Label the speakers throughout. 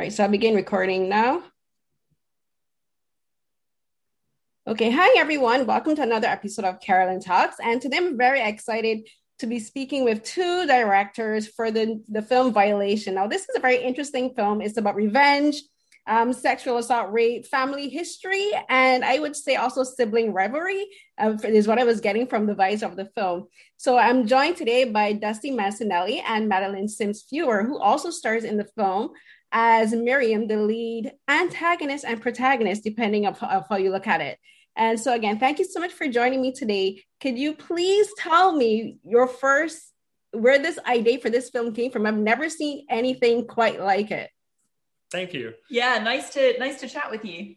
Speaker 1: Right, so I'll begin recording now. Okay, hi everyone. Welcome to another episode of Carolyn Talks. And today I'm very excited to be speaking with two directors for the, the film Violation. Now, this is a very interesting film. It's about revenge, um, sexual assault, rape, family history, and I would say also sibling rivalry uh, is what I was getting from the vibes of the film. So I'm joined today by Dusty Mancinelli and Madeleine Sims-Fewer, who also stars in the film as Miriam, the lead antagonist and protagonist, depending on how you look at it. And so, again, thank you so much for joining me today. Could you please tell me your first, where this idea for this film came from? I've never seen anything quite like it.
Speaker 2: Thank you.
Speaker 3: Yeah, nice to nice to chat with you.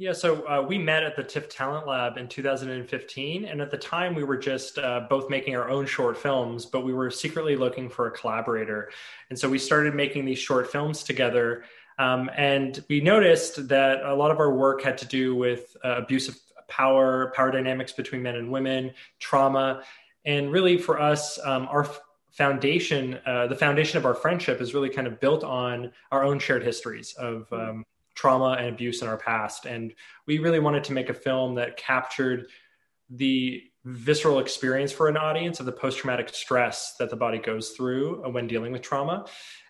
Speaker 2: Yeah, so uh, we met at the TIFF Talent Lab in 2015. And at the time, we were just uh, both making our own short films, but we were secretly looking for a collaborator. And so we started making these short films together. Um, and we noticed that a lot of our work had to do with uh, abuse of power, power dynamics between men and women, trauma. And really, for us, um, our foundation, uh, the foundation of our friendship is really kind of built on our own shared histories of um, trauma and abuse in our past. And we really wanted to make a film that captured the visceral experience for an audience of the post traumatic stress that the body goes through when dealing with trauma.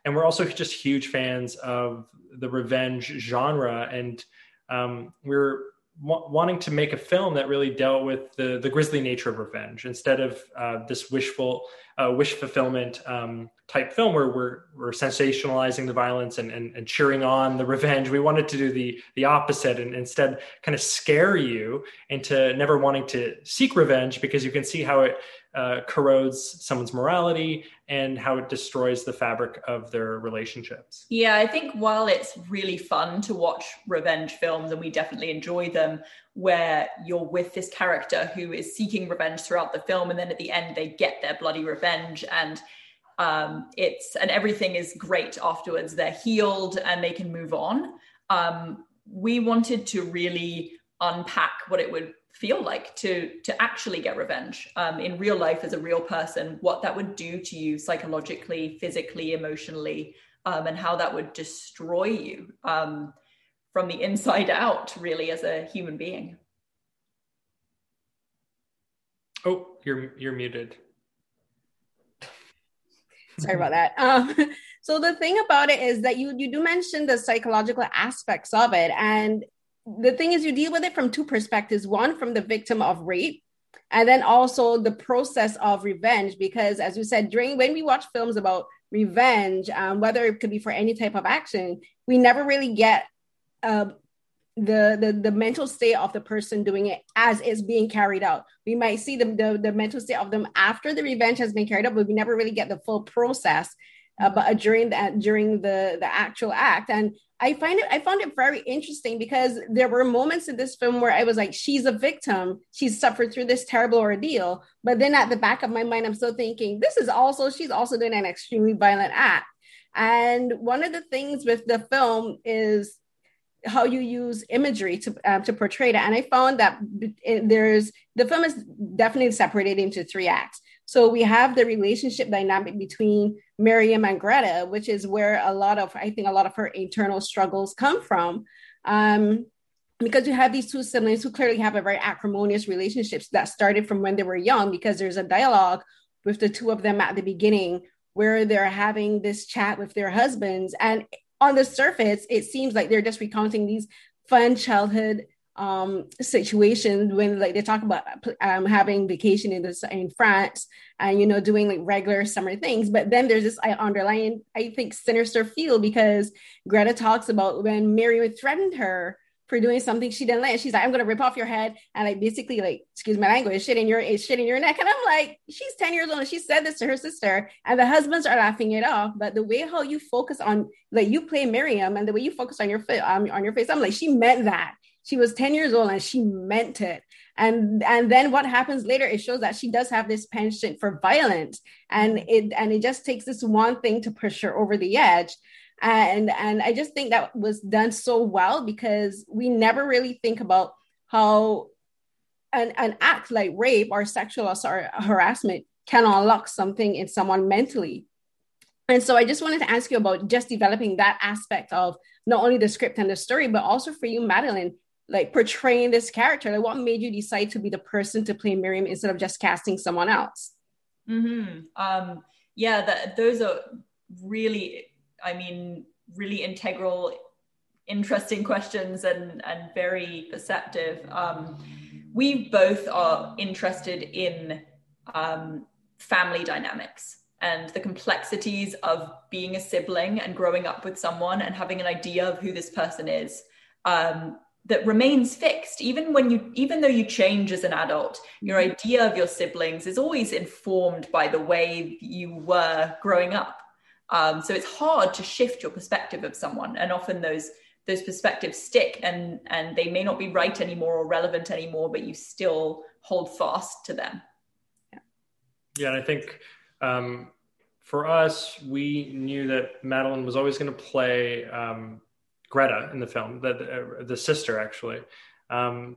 Speaker 2: And we're also just huge fans of the revenge genre. And um, we're wanting to make a film that really dealt with the the grisly nature of revenge instead of uh, this wishful uh, wish fulfillment um, type film where we're we're sensationalizing the violence and, and, and cheering on the revenge. We wanted to do the the opposite and instead kind of scare you into never wanting to seek revenge because you can see how it uh, corrodes someone's morality and how it destroys the fabric of their relationships.
Speaker 3: Yeah, I think while it's really fun to watch revenge films and we definitely enjoy them, where you're with this character who is seeking revenge throughout the film and then at the end they get their bloody revenge and um, it's and everything is great afterwards. They're healed and they can move on. Um, we wanted to really unpack what it would feel like to to actually get revenge um, in real life as a real person what that would do to you psychologically physically emotionally um, and how that would destroy you um, from the inside out really as a human being.
Speaker 2: Oh you're you're muted.
Speaker 1: Sorry about that. Um, so the thing about it is that you you do mention the psychological aspects of it and the thing is you deal with it from two perspectives one from the victim of rape and then also the process of revenge because as you said during when we watch films about revenge um, whether it could be for any type of action we never really get uh, the, the the mental state of the person doing it as it's being carried out we might see the, the, the mental state of them after the revenge has been carried out but we never really get the full process uh, but uh, during that during the the actual act and I find it I found it very interesting because there were moments in this film where I was like, she's a victim. She's suffered through this terrible ordeal. But then at the back of my mind, I'm still thinking, this is also, she's also doing an extremely violent act. And one of the things with the film is how you use imagery to uh, to portray that. And I found that there's the film is definitely separated into three acts. So we have the relationship dynamic between Miriam and Greta, which is where a lot of, I think, a lot of her internal struggles come from. Um, because you have these two siblings who clearly have a very acrimonious relationships that started from when they were young, because there's a dialogue with the two of them at the beginning where they're having this chat with their husbands. And on the surface, it seems like they're just recounting these fun childhood um, situations when like they talk about um, having vacation in in France and you know doing like regular summer things, but then there's this underlying I think sinister feel because Greta talks about when Mary threatened her for doing something she didn't like. She's like, I'm gonna rip off your head and like basically like, excuse my language, shit in your shit in your neck. And I'm like, she's 10 years old and she said this to her sister, and the husbands are laughing it off. But the way how you focus on like you play Miriam and the way you focus on your face um, on your face, I'm like, she meant that she was 10 years old and she meant it and and then what happens later it shows that she does have this penchant for violence and it and it just takes this one thing to push her over the edge and and i just think that was done so well because we never really think about how an, an act like rape or sexual assault or harassment can unlock something in someone mentally And so I just wanted to ask you about just developing that aspect of not only the script and the story, but also for you, Madeleine, like portraying this character. Like what made you decide to be the person to play Miriam instead of just casting someone else?
Speaker 3: Mm-hmm. Um, yeah, that those are really, I mean, really integral, interesting questions and and very perceptive. Um, we both are interested in um, family dynamics and the complexities of being a sibling and growing up with someone and having an idea of who this person is um, that remains fixed even when you even though you change as an adult your mm-hmm. idea of your siblings is always informed by the way you were growing up um, so it's hard to shift your perspective of someone and often those those perspectives stick and and they may not be right anymore or relevant anymore but you still hold fast to them.
Speaker 2: Yeah, yeah and i think um, for us we knew that madeleine was always going to play um, greta in the film the, the, the sister actually. Um,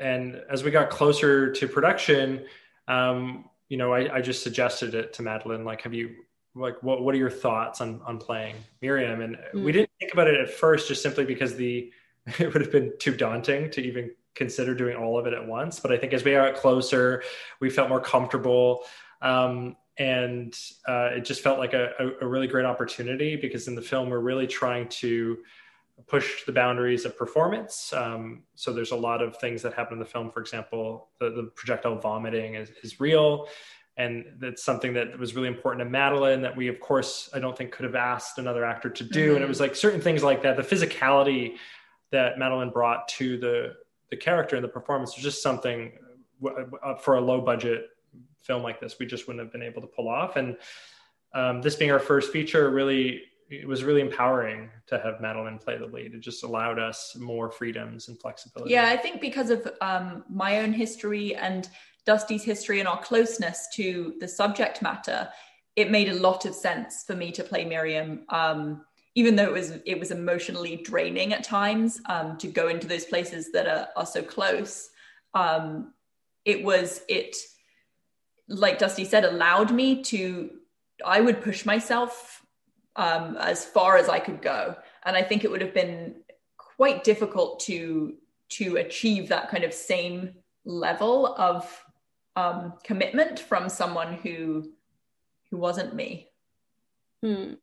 Speaker 2: and as we got closer to production um, you know I, I just suggested it to madeleine like have you like what what are your thoughts on on playing Miriam? And mm. we didn't think about it at first, just simply because the it would have been too daunting to even consider doing all of it at once. But I think as we got closer, we felt more comfortable. Um, and uh, it just felt like a, a, really great opportunity because in the film we're really trying to push the boundaries of performance. Um, so there's a lot of things that happen in the film. For example, the, the projectile vomiting is, is real and that's something that was really important to Madeleine that we of course I don't think could have asked another actor to do mm-hmm. and it was like certain things like that the physicality that Madeleine brought to the the character and the performance was just something uh, for a low budget film like this we just wouldn't have been able to pull off and um, this being our first feature really it was really empowering to have Madeleine play the lead. It just allowed us more freedoms and flexibility.
Speaker 3: Yeah, I think because of um, my own history and Dusty's history and our closeness to the subject matter, it made a lot of sense for me to play Miriam. Um, even though it was it was emotionally draining at times um, to go into those places that are, are so close, um, it was it like Dusty said allowed me to I would push myself um, as far as I could go, and I think it would have been quite difficult to to achieve that kind of same level of um, commitment from someone who who wasn't me.
Speaker 1: Hmm.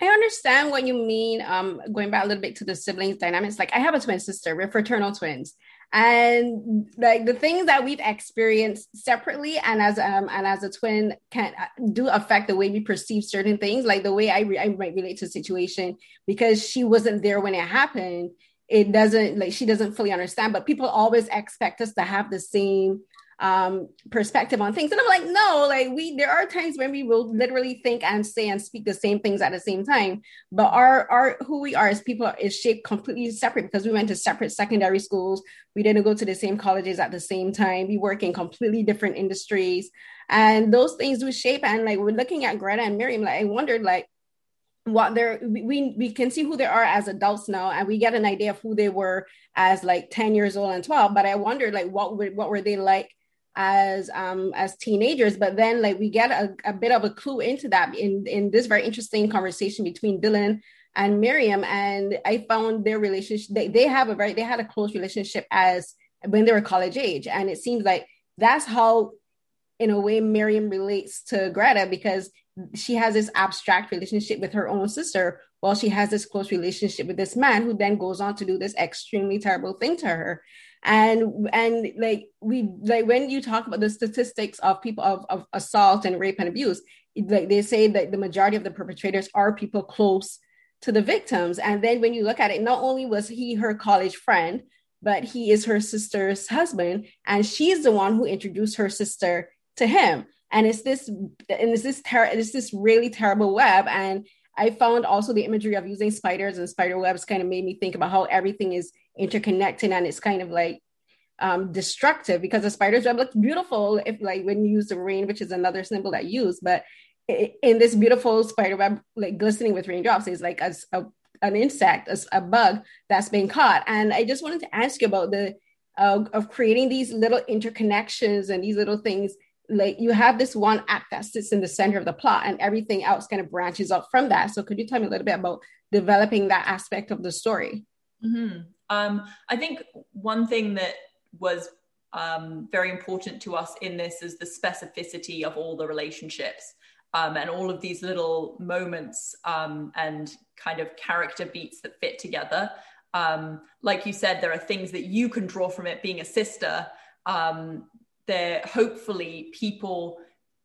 Speaker 1: I understand what you mean. Um, going back a little bit to the siblings dynamics, like I have a twin sister, we're fraternal twins, and like the things that we've experienced separately and as um and as a twin can uh, do affect the way we perceive certain things, like the way I re- I might relate to a situation because she wasn't there when it happened. It doesn't like she doesn't fully understand, but people always expect us to have the same um, perspective on things. And I'm like, no, like we, there are times when we will literally think and say and speak the same things at the same time. But our, our, who we are as people is shaped completely separate because we went to separate secondary schools. We didn't go to the same colleges at the same time. We work in completely different industries. And those things do shape. And like, we're looking at Greta and Miriam, like I wondered, like, what they're we we can see who they are as adults now and we get an idea of who they were as like 10 years old and 12 but i wondered like what were what were they like as um as teenagers but then like we get a, a bit of a clue into that in in this very interesting conversation between dylan and miriam and i found their relationship they, they have a very they had a close relationship as when they were college age and it seems like that's how in a way miriam relates to greta because she has this abstract relationship with her own sister while she has this close relationship with this man who then goes on to do this extremely terrible thing to her and and like we like when you talk about the statistics of people of, of assault and rape and abuse like they say that the majority of the perpetrators are people close to the victims. And then when you look at it not only was he her college friend but he is her sister's husband and she's the one who introduced her sister to him. And it's this and it's this ter- it's this really terrible web. And I found also the imagery of using spiders and spider webs kind of made me think about how everything is interconnected and it's kind of like um, destructive because the spider's web looks beautiful if like when you use the rain, which is another symbol that you use, but in this beautiful spider web, like glistening with raindrops, is like a, a an insect, a, a, bug that's been caught. And I just wanted to ask you about the uh, of creating these little interconnections and these little things like you have this one act that sits in the center of the plot and everything else kind of branches out from that so could you tell me a little bit about developing that aspect of the story
Speaker 3: mm-hmm. Um, i think one thing that was um, very important to us in this is the specificity of all the relationships um, and all of these little moments um, and kind of character beats that fit together. Um, like you said there are things that you can draw from it being a sister. Um, there hopefully people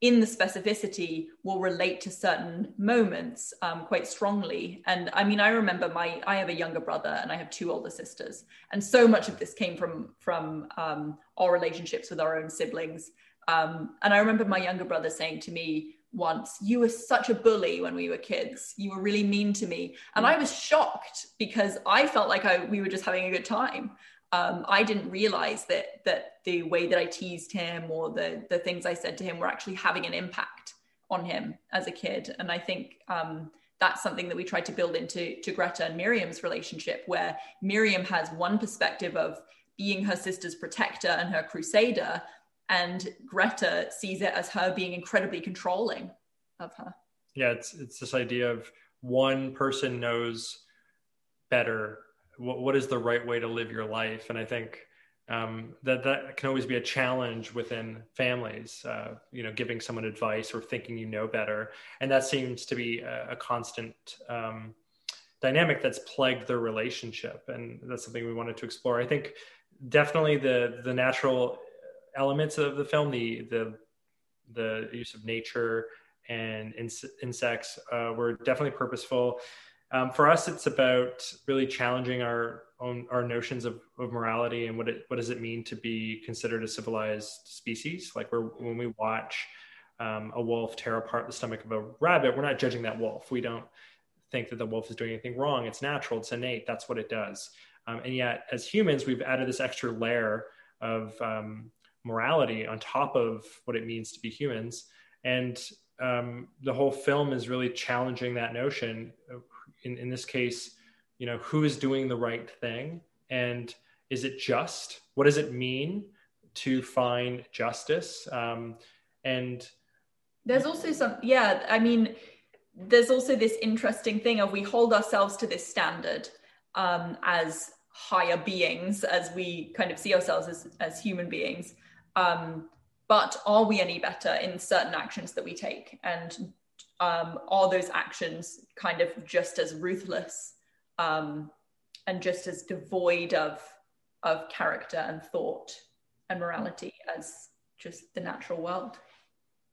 Speaker 3: in the specificity will relate to certain moments um, quite strongly. And i mean i remember my i have a younger brother and i have two older sisters. And so much of this came from from um, our relationships with our own siblings. Um, and i remember my younger brother saying to me once you were such a bully when we were kids. You were really mean to me. And i was shocked because i felt like I, we were just having a good time um, I didn't realize that that the way that I teased him or the the things I said to him were actually having an impact on him as a kid. And I think um, that's something that we tried to build into to Greta and Miriam's relationship, where Miriam has one perspective of being her sister's protector and her crusader, and Greta sees it as her being incredibly controlling of her.
Speaker 2: Yeah, it's it's this idea of one person knows better what, what is the right way to live your life? And i think um, that that can always be a challenge within families uh, you know giving someone advice or thinking you know better. And that seems to be a, a constant um, dynamic that's plagued their relationship. And that's something we wanted to explore. I think definitely the the natural elements of the film the the the use of nature and insects uh, were definitely purposeful um, for us, it's about really challenging our own our notions of, of morality and what it what does it mean to be considered a civilized species. Like we're, when we watch um, a wolf tear apart the stomach of a rabbit, we're not judging that wolf. We don't think that the wolf is doing anything wrong. It's natural. It's innate. That's what it does. Um, and yet, as humans, we've added this extra layer of um, morality on top of what it means to be humans. And um, the whole film is really challenging that notion in, in this case, you know, who is doing the right thing and is it just? What does it mean to find justice? Um, and
Speaker 3: there's also some, yeah, I mean, there's also this interesting thing of we hold ourselves to this standard um, as higher beings, as we kind of see ourselves as, as human beings. Um, but are we any better in certain actions that we take? And um, are those actions kind of just as ruthless um, and just as devoid of of character and thought and morality as just the natural world.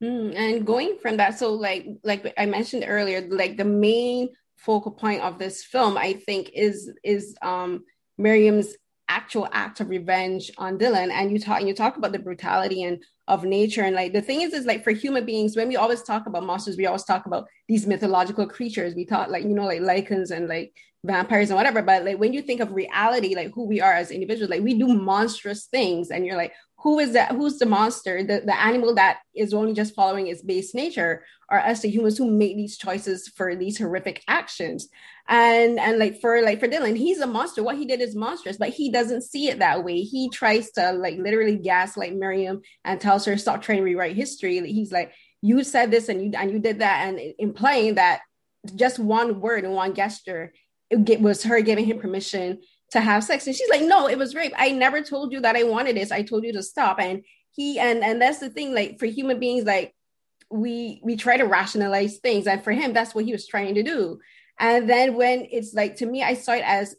Speaker 1: Mm, and going from that so like like i mentioned earlier like the main focal point of this film i think is is um miriam's actual act of revenge on dylan and you talk and you talk about the brutality and of nature. And like the thing is, is like for human beings, when we always talk about monsters, we always talk about these mythological creatures. We talk like, you know, like lycans and like vampires and whatever. But like when you think of reality, like who we are as individuals, like we do monstrous things. And you're like, who is that? Who's the monster? The, the animal that is only just following its base nature, or us, the humans who make these choices for these horrific actions. And and like for like for Dylan, he's a monster. What he did is monstrous, but he doesn't see it that way. He tries to like literally gaslight Miriam and tells her stop trying to rewrite history. He's like, you said this and you and you did that, and implying that just one word and one gesture it was her giving him permission to have sex and she's like no it was rape i never told you that i wanted this i told you to stop and he and and that's the thing like for human beings like we we try to rationalize things and for him that's what he was trying to do and then when it's like to me i saw it as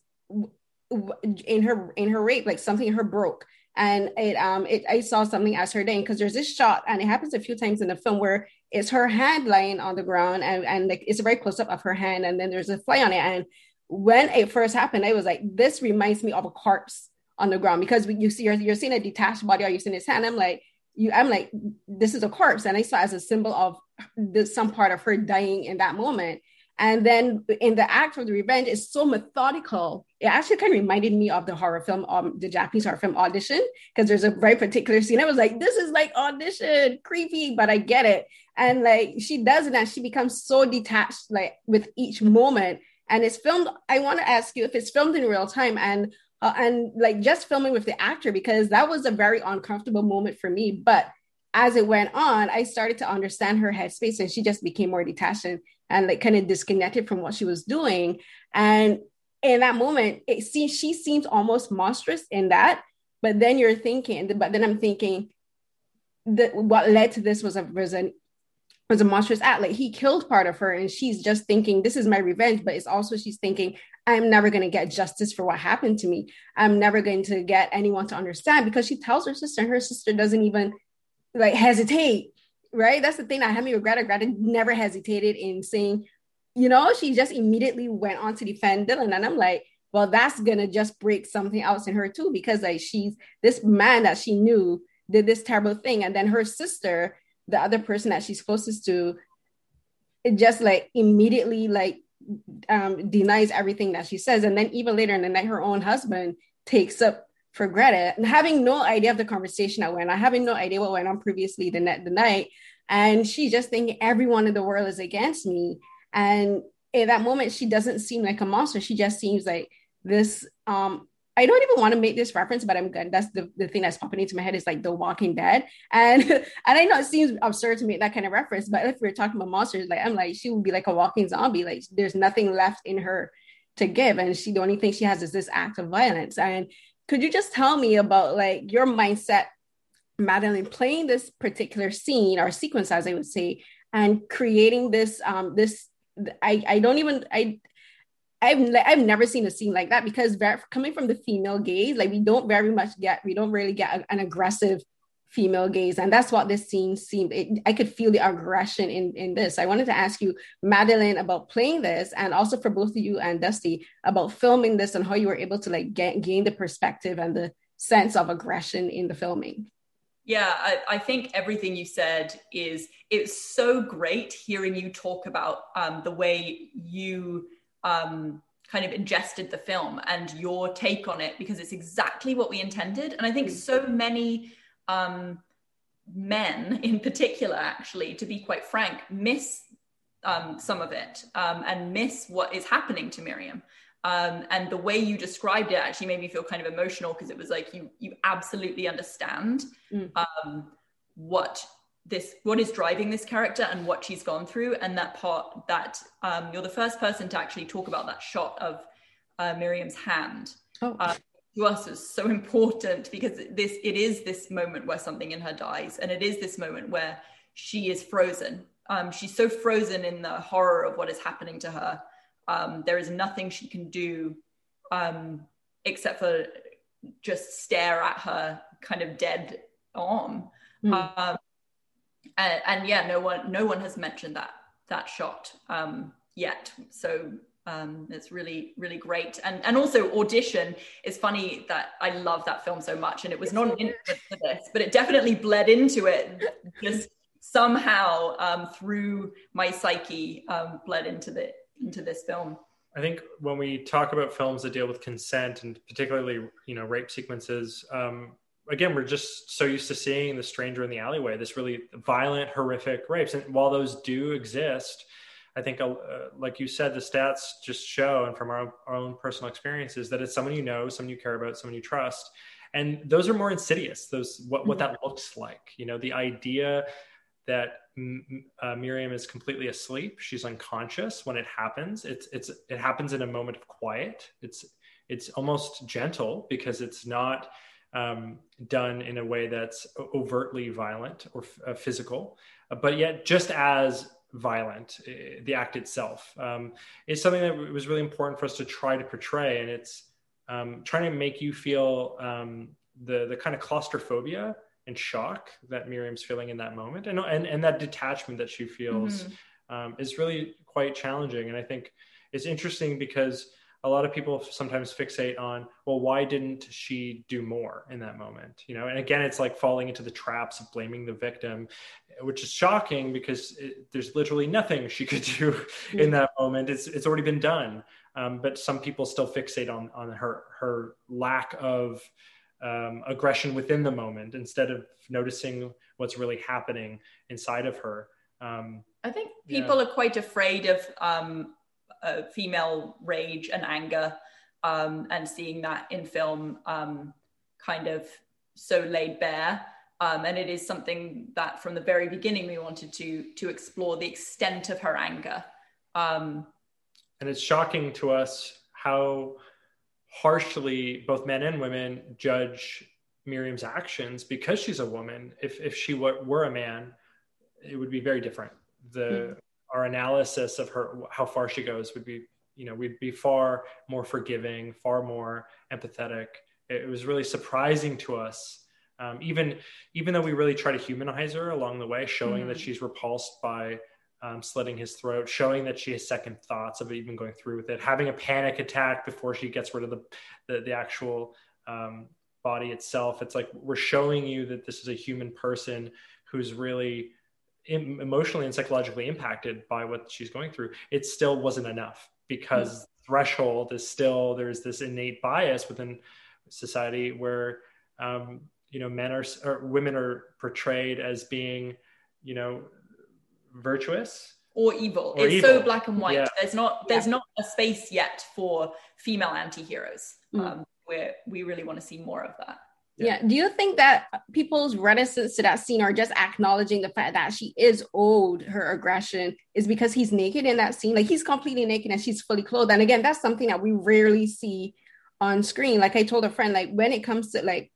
Speaker 1: in her in her rape like something in her broke and it um it i saw something as her dying because there's this shot and it happens a few times in the film where it's her hand lying on the ground and and like it's a very close up of her hand and then there's a fly on it and when it first happened, I was like, this reminds me of a corpse on the ground because you see, you're, you're seeing a detached body or you're seeing his hand. I'm like, you, I'm like, this is a corpse. And I saw as a symbol of the, some part of her dying in that moment. And then in the act of the revenge, it's so methodical. It actually kind of reminded me of the horror film, um, the Japanese horror film Audition, because there's a very particular scene. I was like, this is like Audition, creepy, but I get it. And like she does it, and she becomes so detached, like with each moment and it's filmed i want to ask you if it's filmed in real time and uh, and like just filming with the actor because that was a very uncomfortable moment for me but as it went on, I started to understand her headspace and she just became more detached and, and like kind of disconnected from what she was doing. And in that moment, it seems she seems almost monstrous in that. But then you're thinking, but then I'm thinking that what led to this was a was an was a monstrous act. Like he killed part of her, and she's just thinking, "This is my revenge." But it's also she's thinking, "I'm never going to get justice for what happened to me. I'm never going to get anyone to understand." Because she tells her sister, and her sister doesn't even like hesitate. Right? That's the thing that regret. Greta never hesitated in saying, you know, she just immediately went on to defend Dylan, and I'm like, well, that's gonna just break something else in her too, because like she's this man that she knew did this terrible thing, and then her sister the other person that she's closest to it just like immediately like um, denies everything that she says and then even later in the night her own husband takes up for Greta and having no idea of the conversation that went on having no idea what went on previously the, net, the night and she just thinking everyone in the world is against me and in that moment she doesn't seem like a monster she just seems like this um I don't even want to make this reference, but I'm good. That's the, the thing that's popping into my head is like The Walking Dead. And and I know it seems absurd to make that kind of reference, but if we're talking about monsters, like I'm like, she would be like a walking zombie. Like there's nothing left in her to give. And she the only thing she has is this act of violence. And could you just tell me about like your mindset, Madeleine, playing this particular scene or sequence, as I would say, and creating this um this I I don't even I I've I've never seen a scene like that because very, coming from the female gaze, like we don't very much get we don't really get an aggressive female gaze, and that's what this scene seemed. It, I could feel the aggression in in this. I wanted to ask you, Madeleine, about playing this, and also for both of you and Dusty about filming this and how you were able to like get, gain the perspective and the sense of aggression in the filming.
Speaker 3: Yeah, I, I, think everything you said is it's so great hearing you talk about um, the way you um, kind of ingested the film and your take on it because it's exactly what we intended. And I think so many um, men, in particular, actually, to be quite frank, miss um, some of it um, and miss what is happening to Miriam. Um, and the way you described it actually made me feel kind of emotional because it was like you you absolutely understand mm. um, what this what is driving this character and what she's gone through and that part that um, you're the first person to actually talk about that shot of uh, miriam's hand oh. uh, to us is so important because this it is this moment where something in her dies and it is this moment where she is frozen. Um, she's so frozen in the horror of what is happening to her. Um, there is nothing she can do um, except for just stare at her kind of dead arm. Mm and, and, yeah, no one no one has mentioned that that shot um, yet. So um, it's really really great. And and also audition is funny that I love that film so much, and it was not an for this, but it definitely bled into it just somehow um, through my psyche um, bled into the into this film.
Speaker 2: I think when we talk about films that deal with consent and particularly, you know, rape sequences, um, again, we're just so used to seeing the stranger in the alleyway, this really violent, horrific rapes. And while those do exist, I think, uh, like you said, the stats just show, and from our own, our own personal experiences, that it's someone you know, someone you care about, someone you trust. And those are more insidious. Those what, what that looks like. You know, the idea that uh, Miriam is completely asleep, she's unconscious when it happens. It's it's it happens in a moment of quiet. It's it's almost gentle because it's not um, done in a way that's overtly violent or f- uh, physical, but yet just as violent, uh, the act itself um, is something that was really important for us to try to portray. And it's um, trying to make you feel um, the, the kind of claustrophobia and shock that Miriam's feeling in that moment and, and, and that detachment that she feels mm-hmm. um, is really quite challenging. And I think it's interesting because a lot of people sometimes fixate on well why didn't she do more in that moment? You know and again it's like falling into the traps of blaming the victim which is shocking because it, there's literally nothing she could do in that moment. It's it's already been done. Um, but some people still fixate on on her her lack of um, aggression within the moment instead of noticing what's really happening inside of her. Um,
Speaker 3: i think people yeah. are quite afraid of um, uh, female rage and anger, um, and seeing that in film um, kind of so laid bare. Um, and it is something that from the very beginning we wanted to to explore the extent of her anger. Um,
Speaker 2: and it's shocking to us how harshly both men and women judge Miriam's actions because she's a woman. If if she were, were a man, it would be very different. The mm-hmm. Our analysis of her how far she goes would be you know we'd be far more forgiving, far more empathetic. It was really surprising to us um, even even though we really try to humanize her along the way, showing mm-hmm. that she's repulsed by um, slitting his throat, showing that she has second thoughts of even going through with it, having a panic attack before she gets rid of the the, the actual um, body itself. It's like we're showing you that this is a human person who's really emotionally and psychologically impacted by what she's going through. It still wasn't enough because mm-hmm. threshold is still there's this innate bias within society where um, you know men are or women are portrayed as being you know virtuous
Speaker 3: or evil or it's evil. so black and white yeah. there's not there's yeah. not a space yet for female anti-heroes mm. um, where we really want to see more of that
Speaker 1: yeah. yeah. Do you think that people's reticence to that scene or just acknowledging the fact that she is owed her aggression is because he's naked in that scene? Like he's completely naked and she's fully clothed. And again, that's something that we rarely see on screen. Like I told a friend, like when it comes to like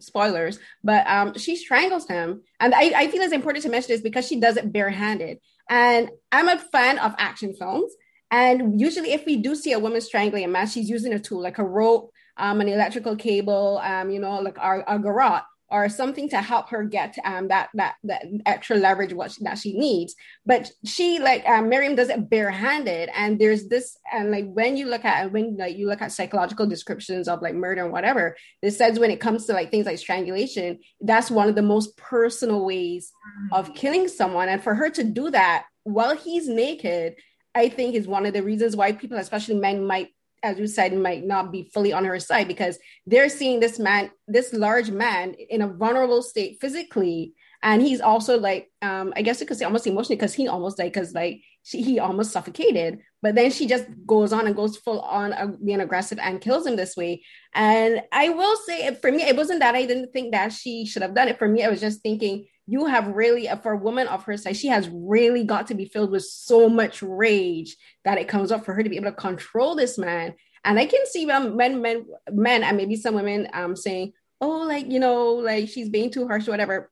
Speaker 1: spoilers, but um, she strangles him. And I, I feel it's important to mention this because she does it barehanded. And I'm a fan of action films. And usually, if we do see a woman strangling a man, she's using a tool like a rope, um, an electrical cable, um, you know, like our, a garrote or something to help her get um, that that that extra leverage what she, that she needs. But she like um, Miriam does it barehanded, and there's this and like when you look at when like you look at psychological descriptions of like murder and whatever, it says when it comes to like things like strangulation, that's one of the most personal ways of mm-hmm. killing someone, and for her to do that while he's naked. I think is one of the reasons why people, especially men, might as you said, might not be fully on her side because they're seeing this man, this large man in a vulnerable state physically. And he's also like, um, I guess you could say almost emotionally because he almost like, because like she, he almost suffocated. But then she just goes on and goes full on uh, being aggressive and kills him this way. And I will say, for me, it wasn't that I didn't think that she should have done it. For me, I was just thinking, you have really for a woman of her size she has really got to be filled with so much rage that it comes up for her to be able to control this man. And i can see men men men, men and maybe some women um saying oh like you know like she's being too harsh or whatever.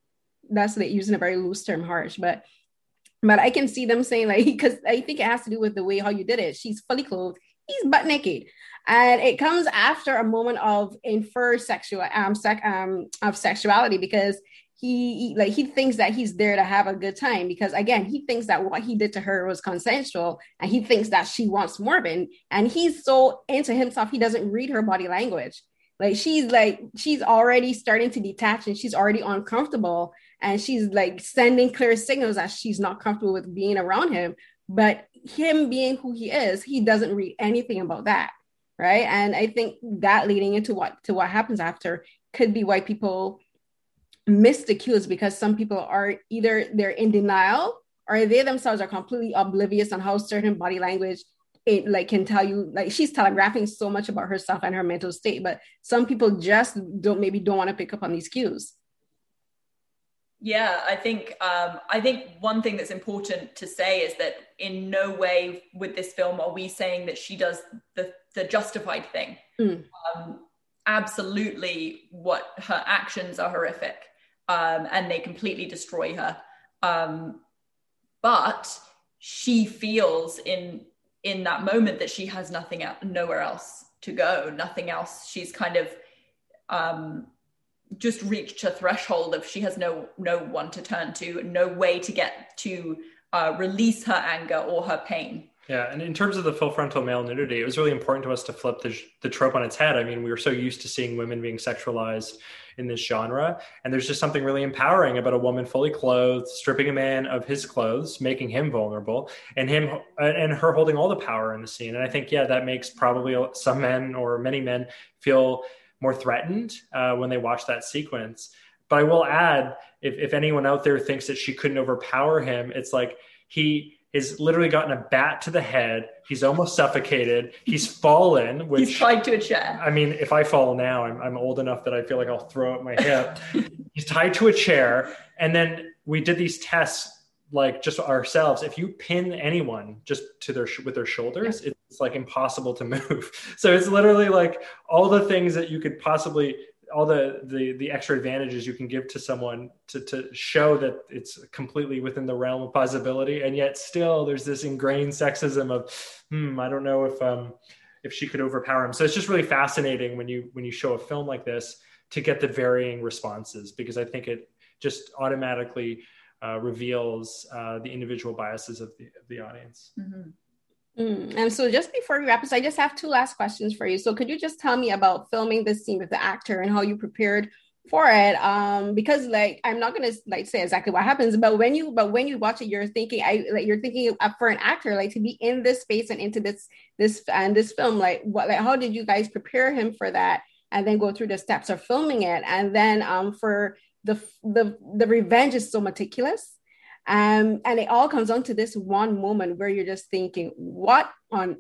Speaker 1: That's like using a very loose term harsh but but i can see them saying like because i think it has to do with the way how you did it. She's fully clothed. He's butt naked. And it comes after a moment of infer sexual um, sec, um of sexuality because he like he thinks that he's there to have a good time because again he thinks that what he did to her was consensual and he thinks that she wants more of and he's so into himself he doesn't read her body language. Like she's like she's already starting to detach and she's already uncomfortable and she's like sending clear signals that she's not comfortable with being around him. But him being who he is he doesn't read anything about that right? And i think that leading into what to what happens after could be why people miss the cues because some people are either they're in denial or they themselves are completely oblivious on how certain body language it like can tell you like she's telegraphing so much about herself and her mental state but some people just don't maybe don't want to pick up on these cues.
Speaker 3: Yeah i think um i think one thing that's important to say is that in no way with this film are we saying that she does the the justified thing. Mm. um absolutely what her actions are horrific um, and they completely destroy her. Um, but she feels in in that moment that she has nothing out, nowhere else to go, nothing else. She's kind of um, just reached a threshold of she has no no one to turn to, no way to get to uh, release her anger or her pain.
Speaker 2: Yeah, and in terms of the full frontal male nudity, it was really important to us to flip the, the trope on its head. I mean, we were so used to seeing women being sexualized in this genre, and there's just something really empowering about a woman fully clothed, stripping a man of his clothes, making him vulnerable, and him and her holding all the power in the scene. And I think, yeah, that makes probably some men or many men feel more threatened uh, when they watch that sequence. But I will add, if, if anyone out there thinks that she couldn't overpower him, it's like he is literally gotten a bat to the head. He's almost suffocated. He's fallen. Which
Speaker 3: he's tied to a chair.
Speaker 2: I mean, if I fall now, I'm, I'm old enough that I feel like I'll throw up my hip. he's tied to a chair, and then we did these tests like just ourselves if you pin anyone just to their with their shoulders yeah. it's like impossible to move so it's literally like all the things that you could possibly all the the the extra advantages you can give to someone to to show that it's completely within the realm of possibility. And yet still there's this ingrained sexism of hmm i don't know if um if she could overpower him. So it's just really fascinating when you when you show a film like this to get the varying responses because i think it just automatically uh, reveals uh, the individual biases of the, of the audience.
Speaker 1: Mm-hmm. Mm. And so, just before we wrap up, I just have two last questions for you. So, could you just tell me about filming this scene with the actor and how you prepared for it? Um, because like I'm not gonna like say exactly what happens, but when you but when you watch it, you're thinking I like you're thinking for an actor like to be in this space and into this this and this film. Like what like how did you guys prepare him for that? And then go through the steps of filming it, and then um for the the the revenge is so meticulous um, and it all comes down to this one moment where you're just thinking, what on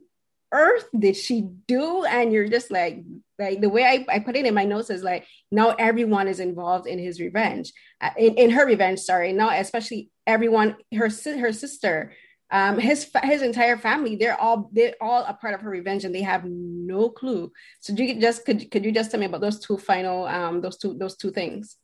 Speaker 1: earth did she do? And you're just like, like the way I, I put it in my notes is like, now everyone is involved in his revenge, uh, in, in her revenge, sorry. Now, especially everyone, her, her sister, um, his his entire family, they're all they're all a part of her revenge, and they have no clue. So, you just could could you just tell me about those two final um those two those two things?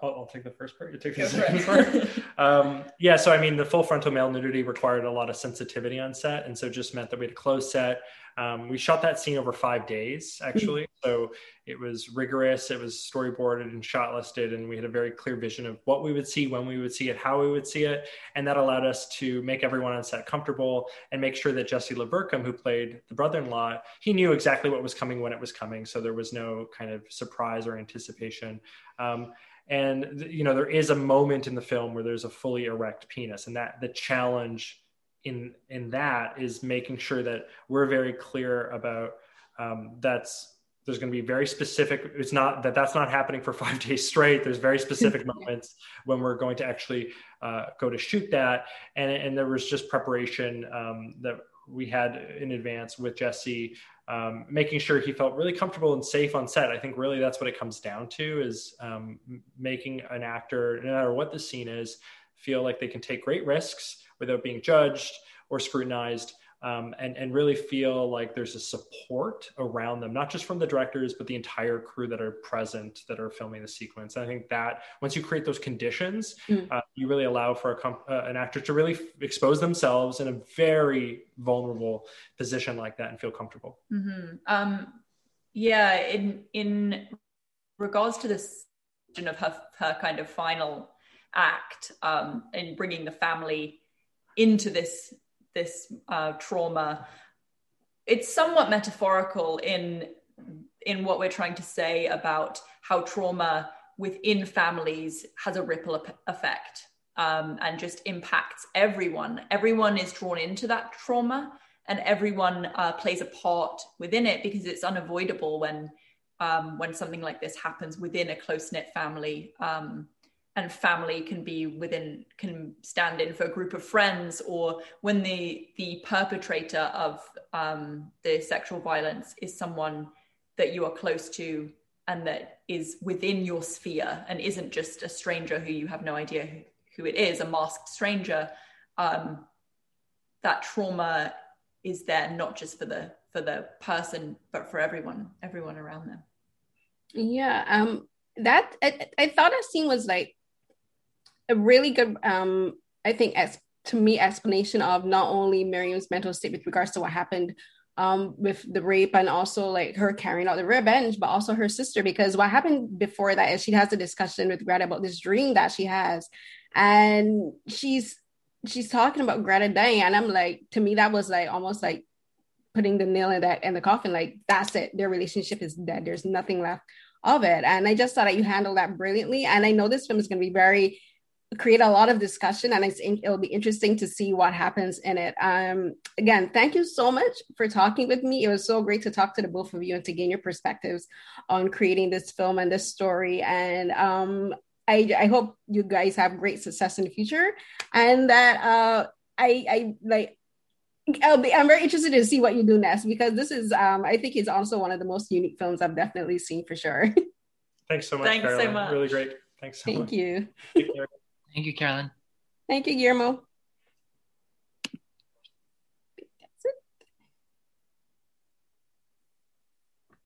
Speaker 2: I'll, I'll, take the first part. You take the second part. Um, yeah. So, I mean, the full frontal male nudity required a lot of sensitivity on set. And so just meant that we had a closed set. Um, we shot that scene over five days, actually. Mm-hmm. So it was rigorous. It was storyboarded and shot listed. And we had a very clear vision of what we would see, when we would see it, how we would see it. And that allowed us to make everyone on set comfortable and make sure that Jesse LaVercombe, who played the brother in law, he knew exactly what was coming when it was coming. So there was no kind of surprise or anticipation. Um, and you know there is a moment in the film where there's a fully erect penis and that the challenge in in that is making sure that we're very clear about um, that's there's going to be very specific it's not that that's not happening for five days straight. There's very specific moments when we're going to actually uh, go to shoot that. And and there was just preparation um, that we had in advance with jesse um, making sure he felt really comfortable and safe on set. I think really that's what it comes down to is um, making an actor, no matter what the scene is, feel like they can take great risks without being judged or scrutinized um, and, and really feel like there's a support around them, not just from the directors, but the entire crew that are present that are filming the sequence. And I think that once you create those conditions, mm. uh, you really allow for a uh, an actor to really f- expose themselves in a very vulnerable position like that and feel comfortable.
Speaker 3: Mm-hmm. Um, yeah, in in regards to this of her, her kind of final act um, in bringing the family into this this uh, trauma. It's somewhat metaphorical in in what we're trying to say about how trauma within families has a ripple effect um, and just impacts everyone. Everyone is drawn into that trauma and everyone uh, plays a part within it because it's unavoidable when um, when something like this happens within a close knit family um, and family can be within can stand in for a group of friends or when the the perpetrator of um, the sexual violence is someone that you are close to and that is within your sphere and isn't just a stranger who you have no idea who, it is a masked stranger um, that trauma is there not just for the for the person but for everyone everyone around them.
Speaker 1: Yeah um that I, I thought that scene was like a really good, um, I think, as to me, explanation of not only Miriam's mental state with regards to what happened um, with the rape and also like her carrying out the revenge, but also her sister. Because what happened before that is she has a discussion with Greta about this dream that she has, and she's she's talking about Greta dying, and I'm like, to me, that was like almost like putting the nail in that in the coffin. Like that's it, their relationship is dead. There's nothing left of it, and I just thought that you handled that brilliantly. And I know this film is going to be very create a lot of discussion and it's, it'll be interesting to see what happens in it. Um, again, thank you so much for talking with me. It was so great to talk to the both of you and to gain your perspectives on creating this film and this story. And um, I, I, hope you guys have great success in the future and that uh, I I like I'll be, I'm very interested to see what you do next because this is, um, I think it's also one of the most unique films I've definitely seen for sure.
Speaker 2: Thanks so much.
Speaker 3: Thanks
Speaker 2: Caroline.
Speaker 3: so much.
Speaker 2: Really great. Thanks so
Speaker 1: Thank
Speaker 2: much.
Speaker 1: you.
Speaker 4: Thank you, Carolyn.
Speaker 1: Thank you, Guillermo.